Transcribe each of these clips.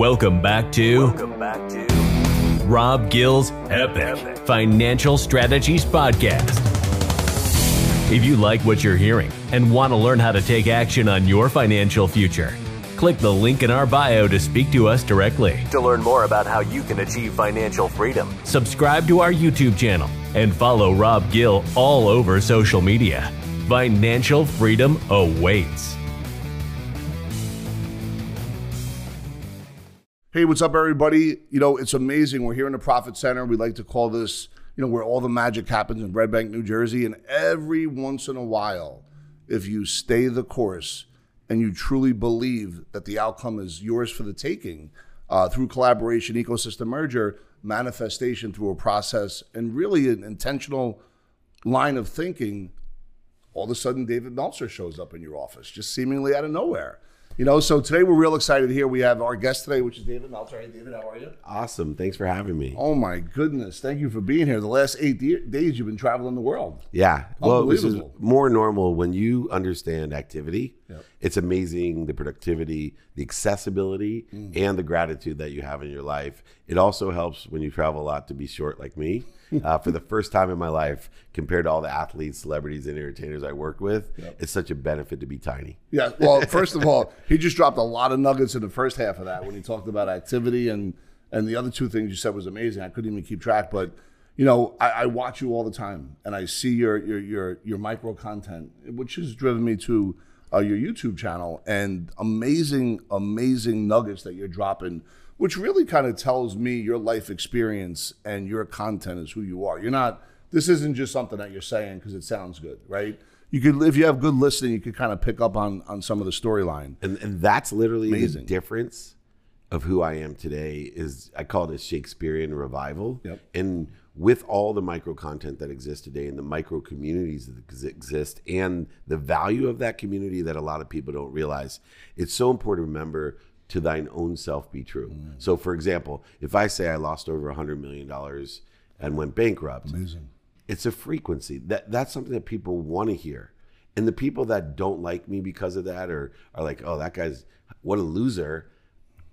Welcome back to Welcome back to Rob Gill's Epic Financial Strategies Podcast. If you like what you're hearing and want to learn how to take action on your financial future, click the link in our bio to speak to us directly. To learn more about how you can achieve financial freedom, subscribe to our YouTube channel and follow Rob Gill all over social media. Financial freedom awaits. Hey, what's up, everybody? You know, it's amazing. We're here in the Profit Center. We like to call this, you know, where all the magic happens in Red Bank, New Jersey. And every once in a while, if you stay the course and you truly believe that the outcome is yours for the taking uh, through collaboration, ecosystem merger, manifestation through a process, and really an intentional line of thinking, all of a sudden David Meltzer shows up in your office, just seemingly out of nowhere. You know, so today we're real excited here. We have our guest today, which is David Meltzer. Hey, David, how are you? Awesome. Thanks for having me. Oh my goodness, thank you for being here. The last eight de- days you've been traveling the world. Yeah. Well, this is more normal when you understand activity. Yep. It's amazing the productivity, the accessibility, mm. and the gratitude that you have in your life. It also helps when you travel a lot to be short like me. uh, for the first time in my life, compared to all the athletes, celebrities, and entertainers I work with, yep. it's such a benefit to be tiny. Yeah. Well, first of all, he just dropped a lot of nuggets in the first half of that when he talked about activity and and the other two things you said was amazing. I couldn't even keep track, but you know, I, I watch you all the time, and I see your your your your micro content, which has driven me to uh, your YouTube channel, and amazing, amazing nuggets that you're dropping which really kind of tells me your life experience and your content is who you are. You're not. This isn't just something that you're saying because it sounds good, right? You could, if you have good listening, you could kind of pick up on on some of the storyline. And and that's literally Amazing. the difference of who I am today. Is I call it a Shakespearean revival. Yep. And with all the micro content that exists today and the micro communities that exist and the value of that community that a lot of people don't realize, it's so important to remember to thine own self be true. Mm. So, for example, if I say I lost over $100 million and went bankrupt, Amazing. it's a frequency. That, that's something that people want to hear. And the people that don't like me because of that or are like, oh, that guy's what a loser.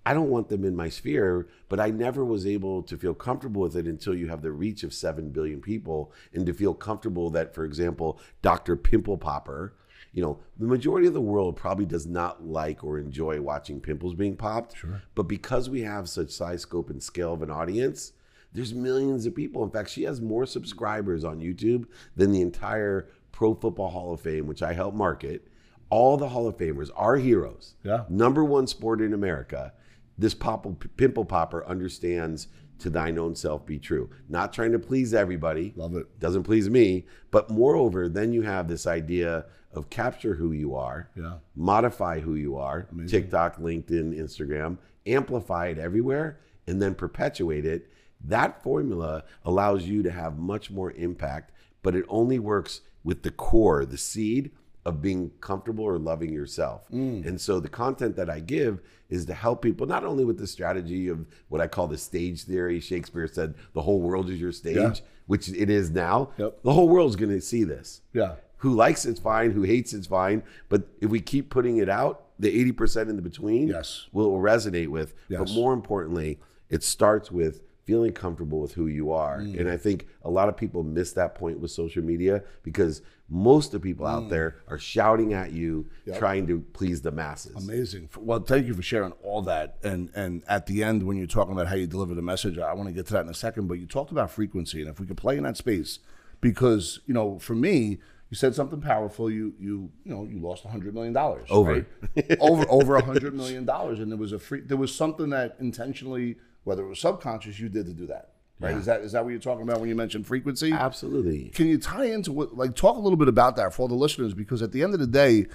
I don't want them in my sphere, but I never was able to feel comfortable with it until you have the reach of 7 billion people and to feel comfortable that, for example, Dr. Pimple Popper you know, the majority of the world probably does not like or enjoy watching pimples being popped. Sure. But because we have such size, scope, and scale of an audience, there's millions of people. In fact, she has more subscribers on YouTube than the entire Pro Football Hall of Fame, which I help market. All the Hall of Famers are heroes. Yeah. Number one sport in America. This pop- pimple popper understands to thine own self be true. Not trying to please everybody. Love it. Doesn't please me. But moreover, then you have this idea of capture who you are, yeah. modify who you are, Amazing. TikTok, LinkedIn, Instagram, amplify it everywhere, and then perpetuate it. That formula allows you to have much more impact, but it only works with the core, the seed of being comfortable or loving yourself. Mm. And so the content that I give is to help people not only with the strategy of what I call the stage theory. Shakespeare said the whole world is your stage, yeah. which it is now. Yep. The whole world's going to see this. Yeah who likes it's fine, who hates it's fine. But if we keep putting it out, the 80% in the between yes. will resonate with. Yes. But more importantly, it starts with feeling comfortable with who you are. Mm. And I think a lot of people miss that point with social media because most of the people mm. out there are shouting at you, yep. trying to please the masses. Amazing. Well, thank you for sharing all that. And and at the end, when you're talking about how you deliver the message, I want to get to that in a second. But you talked about frequency, and if we could play in that space, because you know, for me, you said something powerful. You you you know you lost a hundred million dollars over right? over over a hundred million dollars, and there was a free there was something that intentionally, whether it was subconscious, you did to do that. Right? Yeah. Is that is that what you're talking about when you mentioned frequency? Absolutely. Can you tie into what like talk a little bit about that for all the listeners? Because at the end of the day,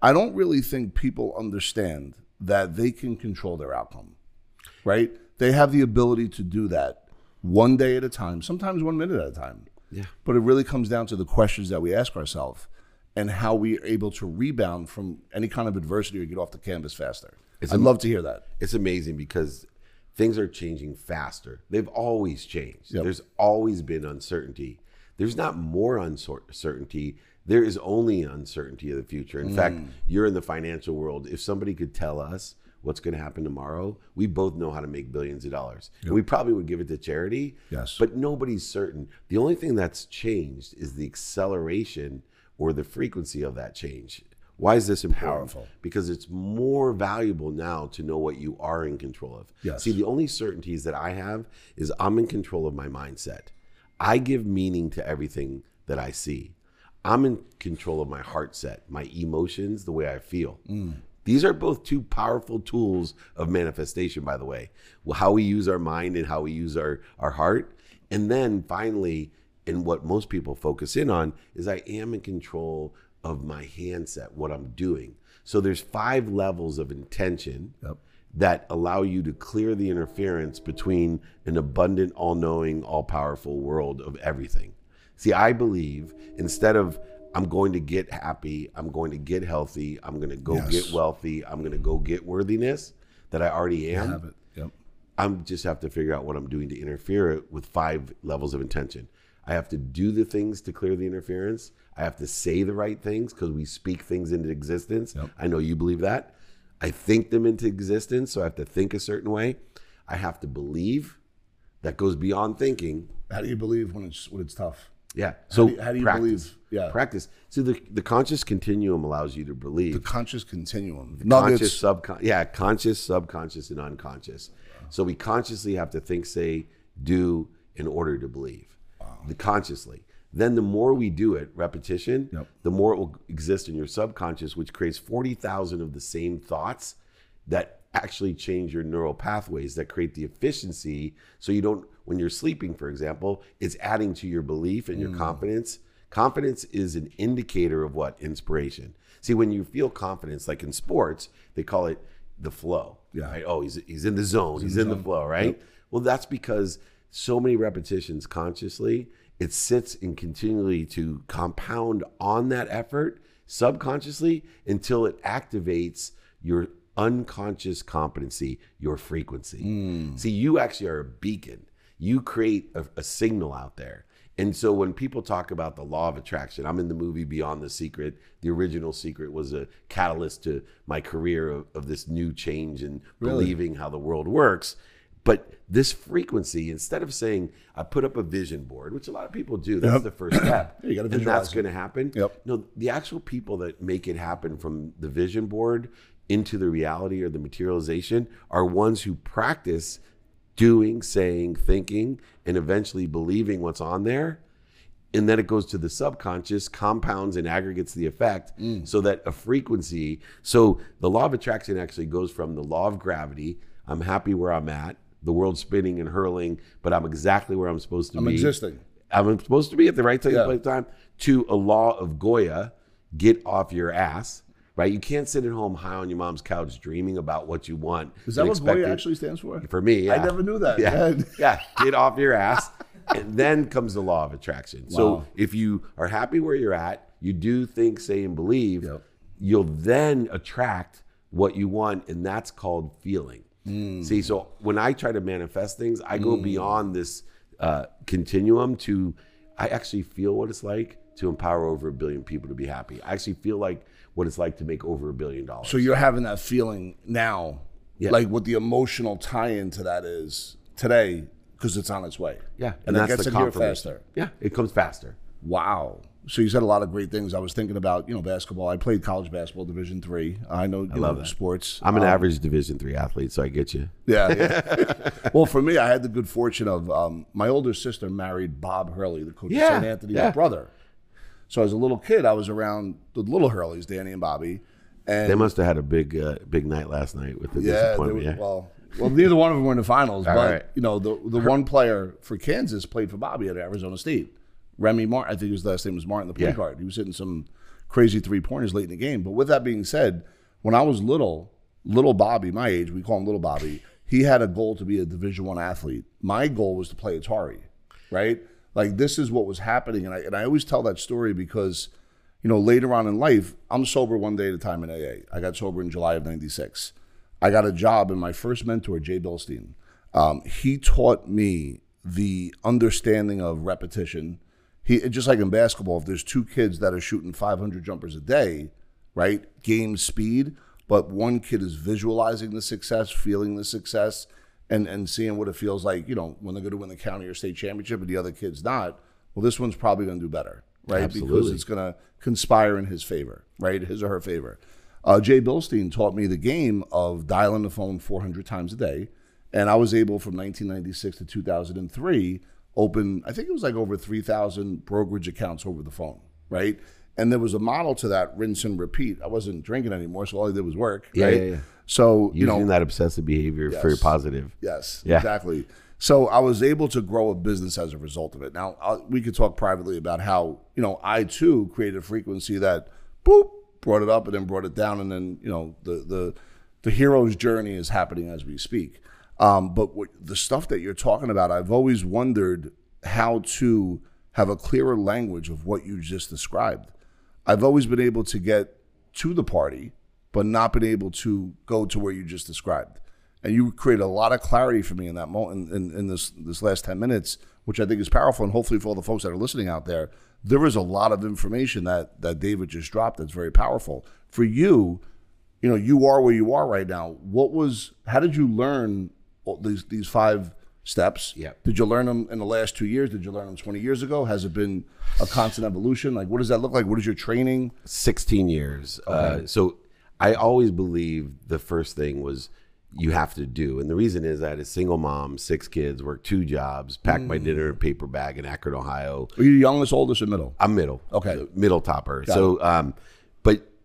I don't really think people understand that they can control their outcome. Right? They have the ability to do that one day at a time, sometimes one minute at a time. Yeah. But it really comes down to the questions that we ask ourselves and how we are able to rebound from any kind of adversity or get off the canvas faster. It's I'd am- love to hear that. It's amazing because things are changing faster. They've always changed. Yep. There's always been uncertainty. There's not more uncertainty. There is only uncertainty of the future. In mm. fact, you're in the financial world. If somebody could tell us what's going to happen tomorrow, we both know how to make billions of dollars. And we probably would give it to charity. Yes. But nobody's certain. The only thing that's changed is the acceleration or the frequency of that change. Why is this important? Powerful. Because it's more valuable now to know what you are in control of. Yes. See, the only certainties that I have is I'm in control of my mindset. I give meaning to everything that I see. I'm in control of my heart set, my emotions, the way I feel. Mm. These are both two powerful tools of manifestation, by the way. Well, How we use our mind and how we use our, our heart. And then finally, and what most people focus in on is I am in control of my handset, what I'm doing. So there's five levels of intention Yep. that allow you to clear the interference between an abundant, all knowing, all powerful world of everything. See, I believe instead of I'm going to get happy, I'm going to get healthy, I'm going to go Yes. get wealthy, I'm going to go get worthiness that I already am. Have it. Yep. I'm just have to figure out what I'm doing to interfere with five levels of intention. I have to do the things to clear the interference. I have to say the right things because we speak things into existence. Yep. I know you believe that. I think them into existence, so I have to think a certain way. I have to believe. That goes beyond thinking. How do you believe when it's when it's tough? Yeah. So do you- how do you practice. believe? Yeah. Practice. So the the conscious continuum allows you to believe. The conscious continuum. conscious Nuggets. subconscious yeah conscious subconscious and unconscious so we consciously have to think say do in order to believe the consciously then the more we do it repetition Yep. the more it will exist in your subconscious which creates 40,000 of the same thoughts that actually change your neural pathways that create the efficiency so you don't when you're sleeping for example it's adding to your belief and Mm. your confidence confidence is an indicator of what inspiration see when you feel confidence like in sports they call it the flow Yeah. right? oh he's, he's in the zone he's, in the flow right well that's because so many repetitions consciously it sits and continually to compound on that effort subconsciously until it activates your unconscious competency, your frequency. Hmm. See, you actually are a beacon. You create a, a signal out there. And so when people talk about the law of attraction, I'm in the movie Beyond the Secret. The original secret was a catalyst to my career of, of this new change and believing how the world works. But this frequency, instead of saying, I put up a vision board, which a lot of people do, that's Yep. the first step. you gotta and that's going to happen. Yep. No, the actual people that make it happen from the vision board into the reality or the materialization are ones who practice doing, saying, thinking, and eventually believing what's on there. And then it goes to the subconscious, compounds and aggregates the effect mm. so that a frequency. So the law of attraction actually goes from the law of gravity. I'm happy where I'm at. The world's spinning and hurling, but I'm exactly where I'm supposed to be. I'm existing. I'm supposed to be at the right time, Yeah. place, time to a law of Goya, get off your ass, right? You can't sit at home high on your mom's couch dreaming about what you want. Is that what Goya it- actually stands for? For me, yeah. I never knew that. Yeah, Yeah. yeah. Get off your ass. And then comes the law of attraction. Wow. So if you are happy where you're at, you do think, say, and believe, Yep. you'll then attract what you want, and that's called feeling. Mm. See, so when I try to manifest things, I go beyond this uh, continuum to I actually feel what it's like to empower over a billion people to be happy. I actually feel like what it's like to make over a billion dollars. So you're having that feeling now, Yeah. like what the emotional tie-in to that is today, because it's on its way. yeah, and, it gets in here faster. Yeah, it comes faster. Wow. So you said a lot of great things. I was thinking about, you know, basketball. I played college basketball, Division three. I know, you love know, sports. I'm an Um, average Division three athlete, so I get you. Yeah. yeah. well, for me, I had the good fortune of um, my older sister married Bob Hurley, the coach Yeah, of St. Anthony's yeah. brother. So as a little kid, I was around the little Hurleys, Danny and Bobby, and They must have had a big, uh, big night last night with the yeah, disappointment. were, yeah. well, well, neither one of them were in the finals, but right. you know, the the one player for Kansas played for Bobby at Arizona State, Remy Martin. I think his last name was Martin, the point Yeah. guard. He was hitting some crazy three pointers late in the game. But with that being said, when I was little, little Bobby, my age, we call him little Bobby. He had a goal to be a Division One athlete. My goal was to play Atari, right? Like this is what was happening, and I and I always tell that story because you know, later on in life, I'm sober one day at a time in AA. I got sober in July of 96. I got a job, and my first mentor, Jay Bilstein, um, he taught me the understanding of repetition. He just like in basketball, if there's two kids that are shooting 500 jumpers a day, right, game speed, but one kid is visualizing the success, feeling the success, and and seeing what it feels like. You know, when they're going to win the county or state championship, and the other kid's not. Well, this one's probably going to do better, right? Absolutely. Because it's going to conspire in his favor, right? His or her favor. Uh, Jay Bilstein taught me the game of dialing the phone 400 times a day, and I was able from 1996 to 2003 open. I think it was like over 3,000 brokerage accounts over the phone, right? And there was a model to that rinse and repeat. I wasn't drinking anymore, so all I did was work, Yeah, right? yeah, yeah. So you Using know, that obsessive behavior for your positive. Yes, Yeah. exactly. So I was able to grow a business as a result of it. Now i we could talk privately about how you know I too created a frequency that boop brought it up and then brought it down, and then you know the the the hero's journey is happening as we speak. Um, but what, the stuff that you're talking about, I've always wondered how to have a clearer language of what you just described. I've always been able to get to the party, but not been able to go to where you just described. And you created a lot of clarity for me in that moment, in, in this this last ten minutes, which I think is powerful. And hopefully, for all the folks that are listening out there, there is a lot of information that that David just dropped that's very powerful for you. You know, you are where you are right now. What was? How did you learn these these five steps? Yeah. Did you learn them in the last two years? Did you learn them twenty years ago? Has it been a constant evolution? Like, what does that look like? What is your training? 16 years. Uh, so I always believed the first thing was you have to do. And the reason is that a single mom, six kids, worked two jobs, packed my dinner in a paper bag in Akron, Ohio. Are you the youngest, oldest, or middle? I'm middle. Okay. The middle topper. so, um,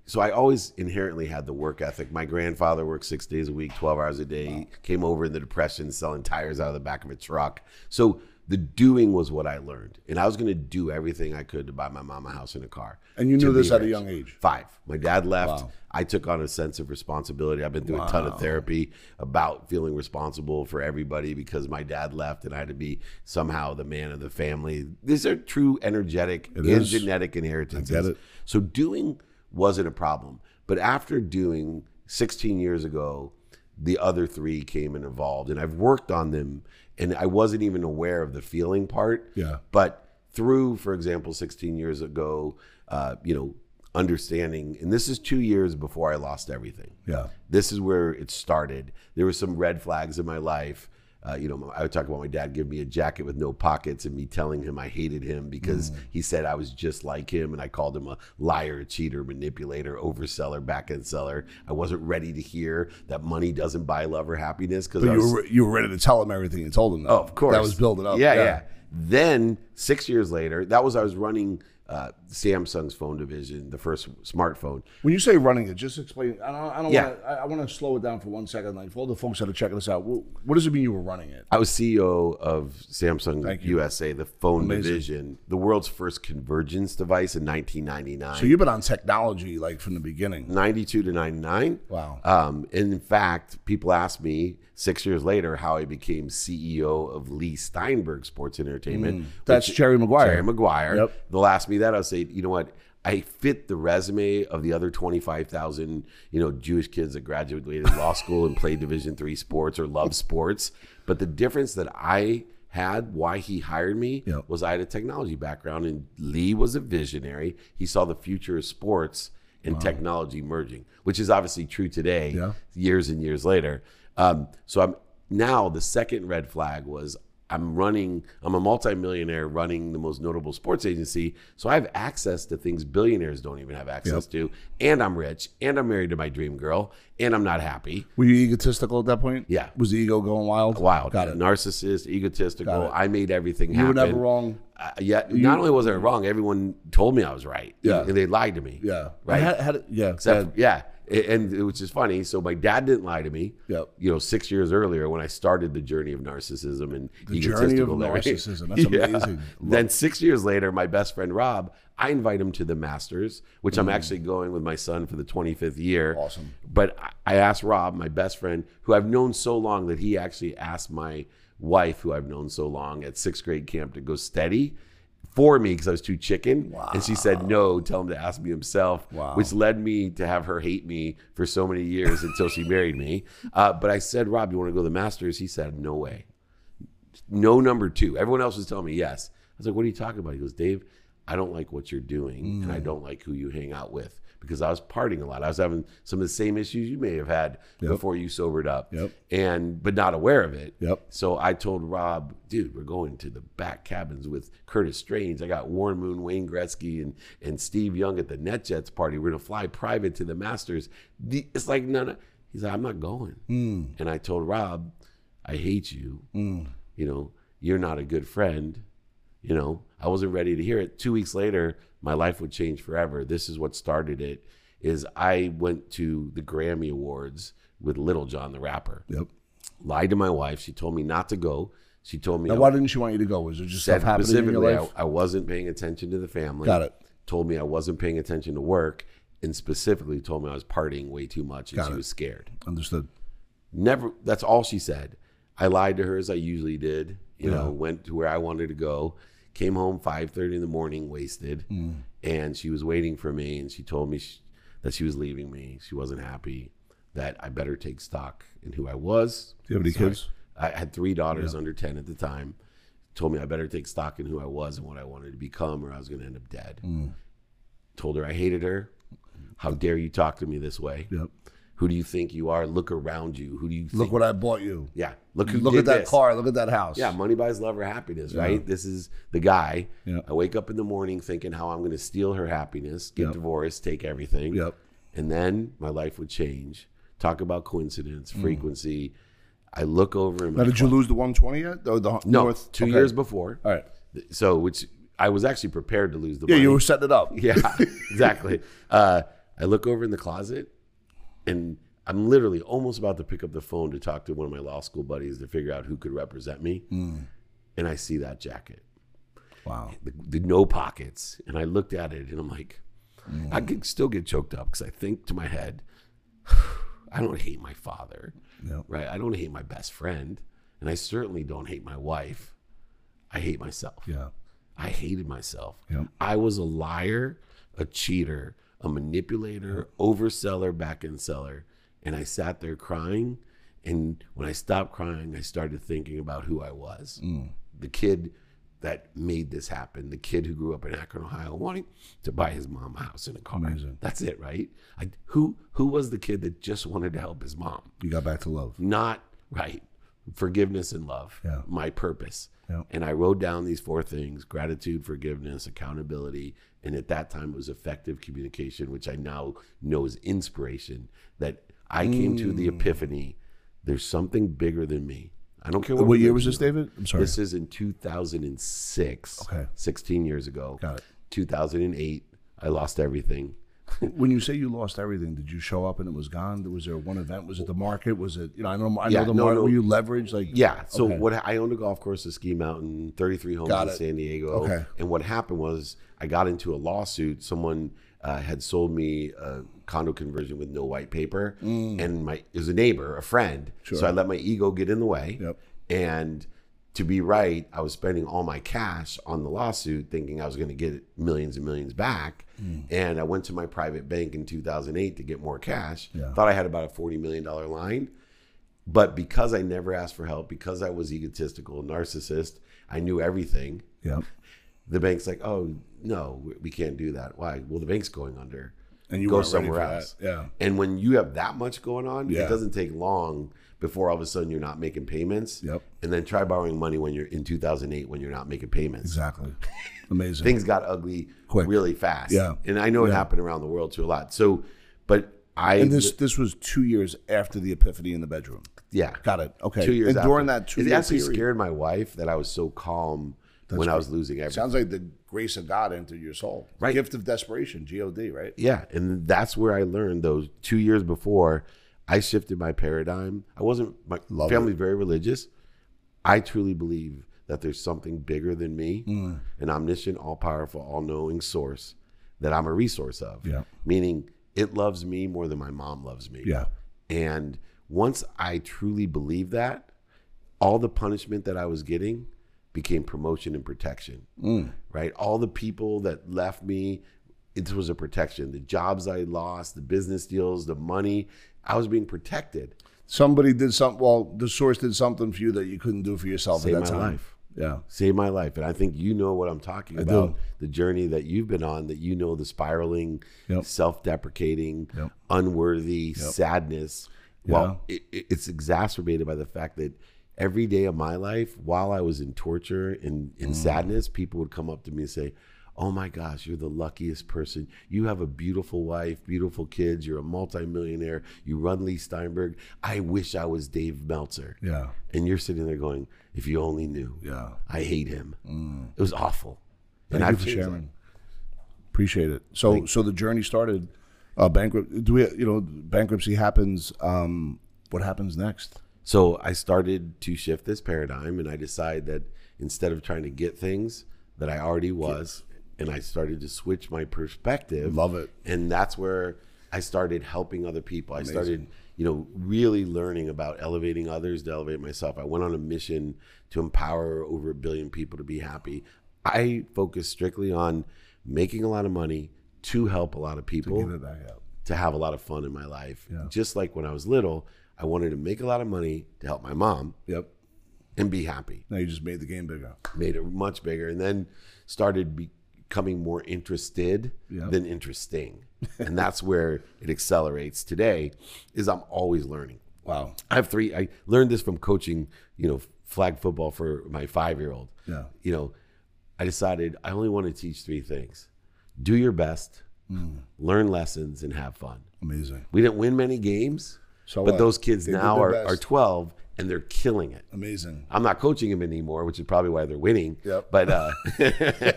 so I always inherently had the work ethic. My grandfather worked six days a week, 12 hours a day, came over in the Depression selling tires out of the back of a truck. So the doing was what I learned. And I was going to do everything I could to buy my mom a house and a car. And you knew this at a young age. Five. My dad left. Wow. I took on a sense of responsibility. I've been through a ton of therapy about feeling responsible for everybody because my dad left and I had to be somehow the man of the family. These are true energetic and is. genetic inheritances. It. So doing wasn't a problem. But after doing 16 years ago, the other three came and evolved. And I've worked on them and I wasn't even aware of the feeling part. Yeah. But through, for example, 16 years ago, uh, you know, understanding, and this is two years before I lost everything. Yeah. This is where it started. There were some red flags in my life. Uh, you know, I would talk about my dad giving me a jacket with no pockets and me telling him I hated him because he said I was just like him and I called him a liar, cheater, manipulator, overseller, back end seller. I wasn't ready to hear that money doesn't buy love or happiness because you were, you were ready to tell him everything you told him. Though. Oh, of course. That was building up. Yeah, yeah. Then six years later, that was I was running uh, Samsung's phone division, the first smartphone. When you say running it, just explain. I don't. I don't Yeah. want. I, I want to slow it down for one second. Like for all the folks that are checking this out, what, what does it mean you were running it? I was CEO of Samsung USA, the phone Amazing. division, the world's first convergence device in 1999. So you've been on technology like from the beginning. 92 to 99. Wow. Um, and in fact, people ask me six years later how I became CEO of Leigh Steinberg Sports Entertainment. Mm. That's which- Jerry Maguire. Jerry Maguire. Yep. They'll ask me that. I'll say, you know what? I fit the resume of the other 25,000, you know, Jewish kids that graduated law school and played Division three sports or love sports. But the difference that I had, why he hired me, Yep. was I had a technology background, and Leigh was a visionary. He saw the future of sports and technology merging, which is obviously true today, Yeah. years and years later. Um, so I'm now the second red flag was I'm running, I'm a multimillionaire running the most notable sports agency. So I have access to things billionaires don't even have access to. And I'm rich and I'm married to my dream girl and I'm not happy. Were you egotistical at that point? Yeah. Was the ego going wild? Wild, Got it. narcissist, egotistical. I made everything happen. You were never wrong. Uh, yeah, not only was I wrong, everyone told me I was right. Yeah. and they lied to me. Yeah. right. How did- yeah. Except, yeah, and it was just funny. So my dad didn't lie to me. Yep. You know, six years earlier when I started the journey of narcissism and The journey of narcissism. That's amazing. Then six years later, my best friend Rob, I invite him to the Masters, which I'm actually going with my son for the 25th year. Mm. Awesome. But I- I asked Rob, my best friend, who I've known so long that he actually asked my wife, who I've known so long at sixth grade camp, to go steady for me because I was too chicken. And she said, no, tell him to ask me himself, Wow. which led me to have her hate me for so many years until she married me. Uh, but I said, Rob, you want to go to the Masters? He said, no way. No number two. Everyone else was telling me yes. I was like, what are you talking about? He goes, Dave, I don't like what you're doing and Mm. I don't like who you hang out with because I was partying a lot. I was having some of the same issues you may have had Yep. before you sobered up. Yep. And but not aware of it. Yep. So I told Rob, dude, we're going to the back cabins with Curtis Strange. I got Warren Moon, Wayne Gretzky, and and Steve Young at the NetJets party. We're gonna fly private to the Masters. The, it's like none of he's like, I'm not going. Mm. And I told Rob, I hate you. Mm. You know, you're not a good friend. You know, I wasn't ready to hear it. Two weeks later, my life would change forever. This is what started it. Is I went to the Grammy Awards with Lil Jon the rapper. Yep. Lied to my wife. She told me not to go. She told me Now, why didn't she want you to go? Was there just stuff happening in your life? I, I wasn't paying attention to the family. Got it. Told me I wasn't paying attention to work, and specifically told me I was partying way too much, and Got she it. was scared. Understood. Never. That's all she said. I lied to her as I usually did. You Yeah. know, went to where I wanted to go. Came home five thirty in the morning, wasted, Mm. and she was waiting for me. And she told me sh that she was leaving me. She wasn't happy. That I better take stock in who I was. Do you have any Sorry. kids? I had three daughters under ten at the time. Told me I better take stock in who I was and what I wanted to become, or I was going to end up dead. Mm. Told her I hated her. How dare you talk to me this way? Yep. Who do you think you are? Look around you. Who do you Look what I bought you. yeah, look who Look at that this. car. Look at that house. Yeah, money buys love or happiness, right? This is the guy. Yeah. I wake up in the morning thinking how I'm going to steal her happiness, get Yep. divorced, take everything. Yep. And then my life would change. Talk about coincidence, Mm. frequency. I look over and Now, did you lose the 120 yet? The, the no, North? two Okay. years before. All right. So, which I was actually prepared to lose the Yeah, money. you were setting it up. Yeah, exactly. Uh, I look over in the closet, and I'm literally almost about to pick up the phone to talk to one of my law school buddies to figure out who could represent me. Hmm. And I see that jacket, Wow. the, the no pockets, and I looked at it, and I'm like, I hmm. could still get choked up because I think to my head, I don't hate my father, right? I don't hate my best friend, and I certainly don't hate my wife. I hate myself. Yeah. I hated myself. Yep. I was a liar, a cheater, a manipulator, overseller, back end seller. And I sat there crying. And when I stopped crying, I started thinking about who I was. Mm. The kid that made this happen, the kid who grew up in Akron, Ohio, wanting to buy his mom a house and a car. Amazing. That's it, right? I, who who was the kid that just wanted to help his mom? You got back to love. not right forgiveness and love Yeah. my purpose Yeah. and i wrote down these four things gratitude forgiveness accountability and at that time it was effective communication which i now know is inspiration that i came to Mm. the epiphany there's something bigger than me i don't care what, What year was this, David? I'm sorry. this is in 2006 Okay. 16 years ago Got it. 2008 i lost everything when you say you lost everything, did you show up and it was gone? Was there one event? Was it the market? Was it you know? I know I Yeah, know the no, market. no. Were you leveraged? Like Yeah. So Okay. what I owned a golf course at Ski Mountain, 33 homes Got in it. San Diego. Okay. And what happened was I got into a lawsuit. Someone uh, had sold me a condo conversion with no white paper, and my it was a neighbor, a friend. Sure. So I let my ego get in the way. Yep. And to be right, I was spending all my cash on the lawsuit, thinking I was going to get millions and millions back. Hmm. And I went to my private bank in 2008 to get more cash. Yeah. Thought I had about a 40 million dollar line. But because I never asked for help, because I was egotistical, narcissist, I knew everything. yeah. The bank's like, "Oh no, we- can't do that. Why? Well, the bank's going under. And you go somewhere for that. else." Yeah. And when you have that much going on, Yeah. it doesn't take long before all of a sudden you're not making payments. Yep. And then try borrowing money when you're in 2008 when you're not making payments. Exactly. Amazing. Things got ugly Quick. really fast. Yeah. And I know it happened around the world too a lot. So, but I and this this was two years after the epiphany in the bedroom. yeah. Got it. Okay. two years And during that two it actually period, scared my wife that I was so calm when I was losing everything. sounds like the grace of God entered your soul. Right. Gift of desperation. God. Right. yeah, and that's where I learned those two years before. I shifted my paradigm. I wasn't my Love family's very religious. I truly believe that there's something bigger than me, Mm. an omniscient, all powerful, all knowing source that I'm a resource of. Yeah. Meaning it loves me more than my mom loves me. Yeah. And once I truly believed that, all the punishment that I was getting became promotion and protection. Mm. Right? All the people that left me, it was a protection. The jobs I lost, the business deals, the money, I was being protected. Somebody did something. Well, the source did something for you that you couldn't do for yourself Saved at my time. life. Yeah. saved my life. And I think you know what I'm talking I about. do. The journey that you've been on, that you know the spiraling, Yep. self-deprecating, Yep. unworthy sadness. Well, it, it- it's exacerbated by the fact that every day of my life, while I was in torture and in Mm. sadness, people would come up to me and say, "Oh my gosh, you're the luckiest person. You have a beautiful wife, beautiful kids. You're a multimillionaire. You run Leigh Steinberg. I wish I was Dave Meltzer." Yeah. And you're sitting there going, "If you only knew." Yeah. I hate him. It was awful. Thank you I've for sharing. Appreciate it. So, so the journey started. Uh, bankrupt. Do we? You know, bankruptcy happens. Um, what happens next? So I started to shift this paradigm, and I decided that instead of trying to get things that I already was, and I started to switch my perspective. Love it. And that's where I started helping other people. I started, you know, really learning about elevating others to elevate myself. I went on a mission to empower over a billion people to be happy. I focused strictly on making a lot of money to help a lot of people Give it back out. to have a lot of fun in my life. Yeah. Just like when I was little, I wanted to make a lot of money to help my mom Yep. and be happy. Now you just made the game bigger. Made it much bigger and then started becoming more interested Yeah. than interesting. and that's where it accelerates today is I'm always learning. Wow. I have three I learned this from coaching, you know, flag football for my 5-year-old. Yeah. You know, I decided I only want to teach three things. Do your best, Hmm. learn lessons and have fun. Amazing. We didn't win many games, So but what? those kids They now are, best. are 12 and they're killing it. Amazing. I'm not coaching them anymore, which is probably why they're winning. Yep. But uh,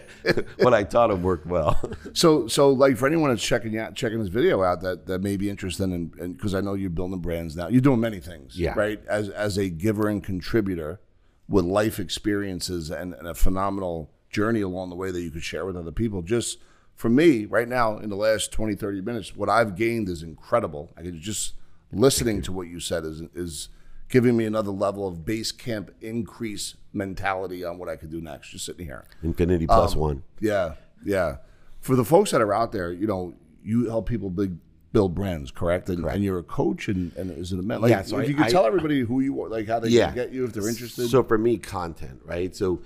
what I taught them worked well. So, so like for anyone that's checking out, checking this video out that, that may be interested in, because I know you're building brands now, you're doing many things, Yeah. right? As as a giver and contributor with life experiences and, and a phenomenal journey along the way that you could share with other people. Just for me, right now, in the last 20, 30 minutes, what I've gained is incredible. I could just listening to what you said is is giving me another level of base camp increase mentality on what I could do next. Just sitting here. Infinity plus Um, one. Yeah, yeah. For the folks that are out there, you know, you help people big build brands, correct? And, and you're a coach, and, and is it a? Like, Yeah, so if I- you could I- tell everybody who you are, like how they Yeah. can get you if they're interested. So for me, content, right? So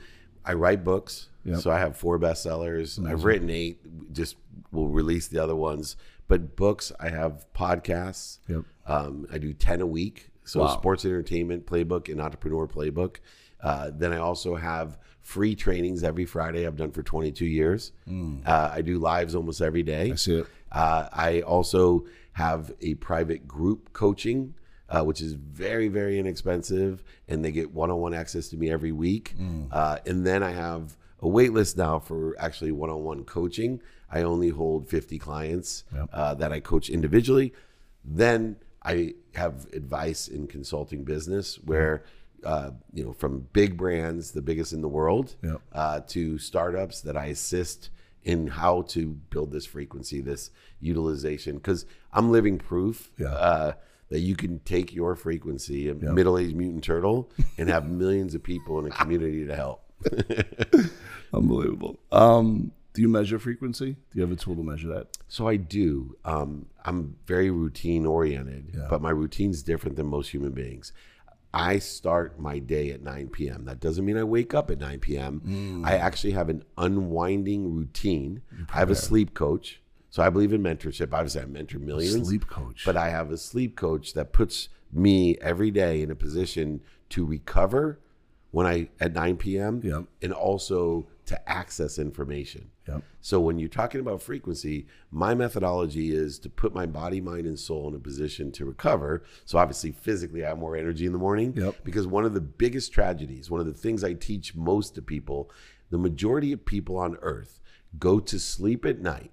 I write books. Yep. So I have four bestsellers. I've written eight. Just will release the other ones. But books, I have podcasts. Yep. Um, I do ten a week. So Wow. sports entertainment playbook and entrepreneur playbook. Uh, then I also have free trainings every Friday. I've done for 22 years. Uh, I do lives almost every day. I see it. Uh, I also have a private group coaching, uh, which is very, very inexpensive, and they get one-on-one access to me every week. Mm. Uh, and then I have a wait list now for actually one-on-one coaching. I only hold 50 clients uh, that I coach individually. Then I have advice in consulting business where. Uh, you know, from big brands, the biggest in the world, Yep. uh, to startups that I assist in how to build this frequency, this utilization. Because I'm living proof Yeah. uh, that you can take your frequency, a middle-aged mutant turtle, and have millions of people in a community to help. Unbelievable. Um, do you measure frequency? Do you have a tool to measure that? So I do. Um, I'm very routine oriented, but my routine's different than most human beings. I start my day at 9 p.m. That doesn't mean I wake up at 9 p.m. I actually have an unwinding routine. I have a sleep coach. So I believe in mentorship. Obviously, I mentor millions. Sleep coach. But I have a sleep coach that puts me every day in a position to recover when I at 9 p.m. Yep. and also to access information. Yep. So when you're talking about frequency, my methodology is to put my body, mind, and soul in a position to recover. So obviously, physically, I have more energy in the morning. Yep. Because one of the biggest tragedies, one of the things I teach most to people, the majority of people on earth go to sleep at night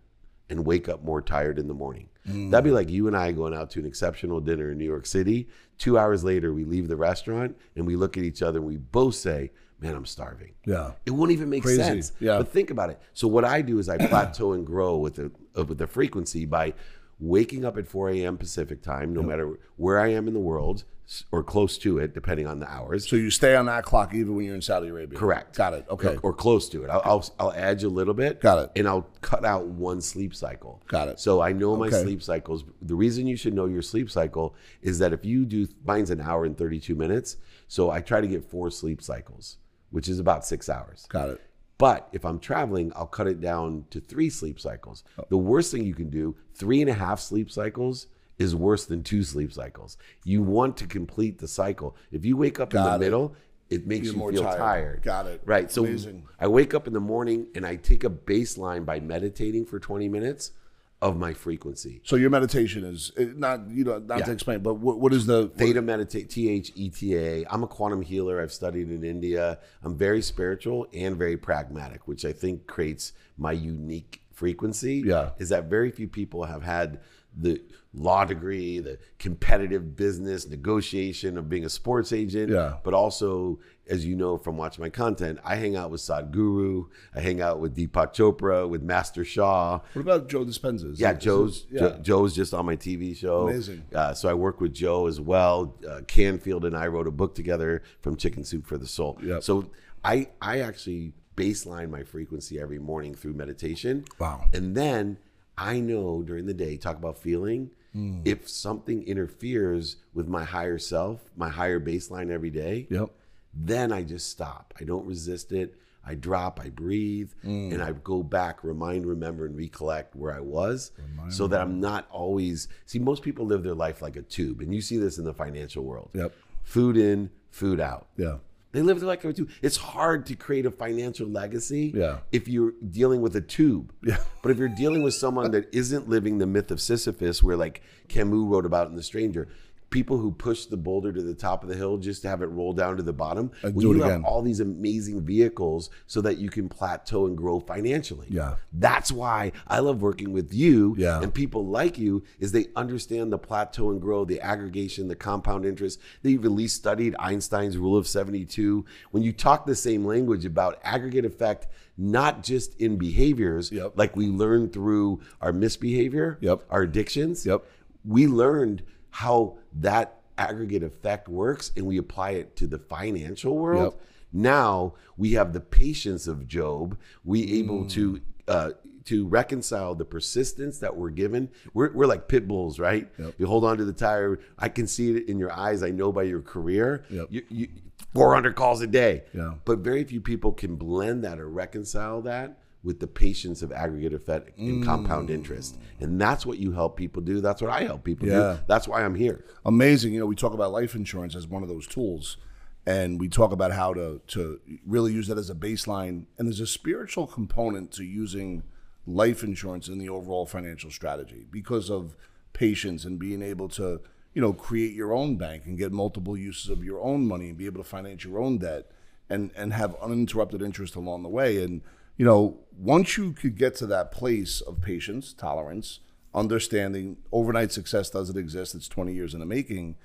and wake up more tired in the morning. Mm. That'd be like you and I going out to an exceptional dinner in New York City. Two hours later, we leave the restaurant and we look at each other and we both say, Man, I'm starving. Yeah. It won't even make Crazy. sense. Yeah. But think about it. So what I do is I plateau and grow with the uh, with the frequency by waking up at 4 a.m. Pacific time, no matter where I am in the world or close to it, depending on the hours. So you stay on that clock even when you're in Saudi Arabia. Correct. Got it. Okay. Or, or close to it. I'll, I'll I'll add you a little bit. Got it. And I'll cut out one sleep cycle. Got it. So I know my Okay. sleep cycles. The reason you should know your sleep cycle is that if you do mine's an hour and 32 minutes, so I try to get four sleep cycles. Which is about six hours. Got it. But if I'm traveling, I'll cut it down to three sleep cycles. Oh. The worst thing you can do, three and a half sleep cycles, is worse than two sleep cycles. You want to complete the cycle. If you wake up in the it. middle, it makes You're you feel tired. tired. Got it. Right. So Amazing. I wake up in the morning and I take a baseline by meditating for 20 minutes of my frequency. So your meditation is eh, not you know not to explain, but what, what is the Theta meditate, T H E T A. I'm a quantum healer. I've studied in India. I'm very spiritual and very pragmatic, which I think creates my unique frequency. Yeah. Is that very few people have had the law degree, the competitive business negotiation of being a sports agent. Yeah. But also, as you know from watching my content, I hang out with Sadhguru. I hang out with Deepak Chopra, with Master Sha. What about Joe Dispenza? Is Yeah, it- Joe's it- Jo- Joe's just on my TV show. Amazing. Uh, so I work with Joe as well. Uh, Canfield and I wrote a book together from Chicken Soup for the Soul. Yep. So I I actually baseline my frequency every morning through meditation. Wow. And then I know during the day, talk about feeling. Hmm. If something interferes with my higher self, my higher baseline every day, Yep. Then I just stop. I don't resist it. I drop, I breathe, Mm. and I go back, remind, remember, and recollect where I was so that I'm not always. See, most people live their life like a tube, and you see this in the financial world. Yep. Food in, food out. Yeah. They live their life like a tube. It's hard to create a financial legacy Yeah. if you're dealing with a tube. Yeah. But if you're dealing with someone that isn't living the myth of Sisyphus, where like Camus wrote about in The Stranger, people who push the boulder to the top of the hill just to have it roll down to the bottom. Uh, do it you again. have all these amazing vehicles so that you can plateau and grow financially. Yeah. That's why I love working with you Yeah. and people like you is they understand the plateau and grow, the aggregation, the compound interest. They've at least studied Einstein's rule of 72. When you talk the same language about aggregate effect, not just in behaviors, Yep. like we learned through our misbehavior, Yep. our addictions, Yep. we learned how that aggregate effect works and we apply it to the financial world. Yep. Now we have the patience of Job. We able Mm. to uh, to reconcile the persistence that we're given. We're, we're like pit bulls, right? Yep. You hold on to the tire. I can see it in your eyes. I know by your career. Yep. You, you, 400 calls a day. Yeah. But very few people can blend that or reconcile that with the patience of aggregate effect and Mm. compound interest. And that's what you help people do. That's what I help people Yeah. do. That's why I'm here. amazing. You know, we talk about life insurance as one of those tools, and we talk about how to to really use that as a baseline. And there's a spiritual component to using life insurance in the overall financial strategy because of patience and being able to you know create your own bank and get multiple uses of your own money and be able to finance your own debt and and have uninterrupted interest along the way and you know once you could get to that place of patience tolerance understanding overnight success doesn't exist it's 20 years in the making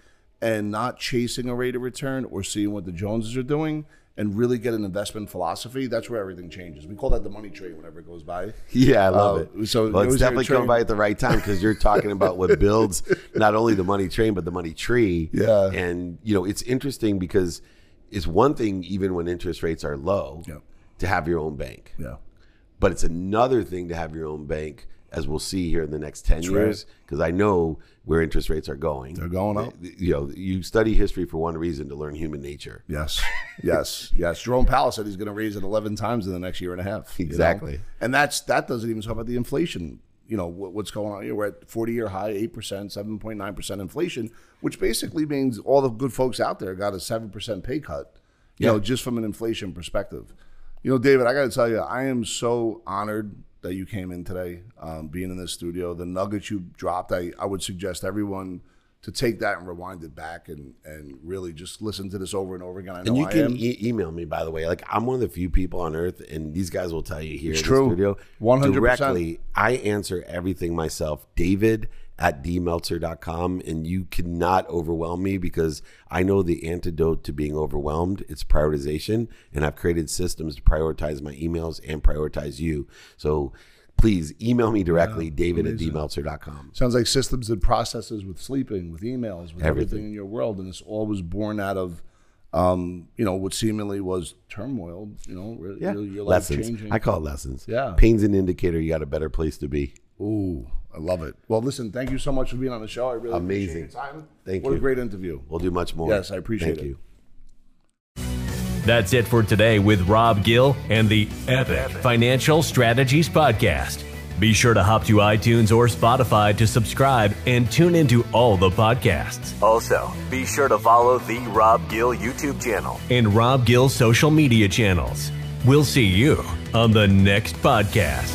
and not chasing a rate of return or seeing what the joneses are doing and really get an investment philosophy that's where everything changes we call that the money train whenever it goes by Yeah, I love Uh, it. so well, it's definitely coming by at the right time because you're talking about what builds not only the money train but the money tree. Yeah. and you know it's interesting because it's one thing even when interest rates are low Yeah. To have your own bank, yeah but it's another thing to have your own bank, as we'll see here in the next ten right. years, because I know where interest rates are going. They're going up. You know, you study history for one reason to learn human nature. Yes, yes, yes. Jerome Powell said he's going to raise it eleven times in the next year and a half. you know? Exactly. and that's that doesn't even talk about the inflation. You know what, what's going on here? We're at forty-year high, eight percent, seven point nine percent inflation, which basically means all the good folks out there got a seven percent pay cut. You Yeah. know, just from an inflation perspective. You know, David, I got to tell you, I am so honored that you came in today, um, being in this studio. The nuggets you dropped, I, I would suggest everyone to take that and rewind it back and and really just listen to this over and over again. I know And you I can e- email me, by the way. Like I'm one of the few people on earth, and these guys will tell you here It's in true. the studio 100%. directly. I answer everything myself. David at dmeltzer.com, and you cannot overwhelm me because I know the antidote to being overwhelmed. It's prioritization, and I've created systems to prioritize my emails and prioritize you. So please email me directly, David at dmeltzer.com. Sounds like systems and processes with sleeping, with emails, with everything, Everything. in your world, and it's all was born out of, um, you know, what seemingly was turmoil. You know, really, Yeah, your, your life lessons. changing. I call it lessons. Yeah. pain's an indicator you got a better place to be. Ooh, I love it. Well, listen, thank you so much for being on the show. I really Amazing. appreciate your time. Thank what a great interview. We'll do much more. Yes, I appreciate Thank it. you. That's it for today with Rob Gill and the Epic Financial Strategies Podcast. Be sure to hop to iTunes or Spotify to subscribe and tune into all the podcasts. Also, be sure to follow the Rob Gill YouTube channel and Rob Gill social media channels. We'll see you on the next podcast.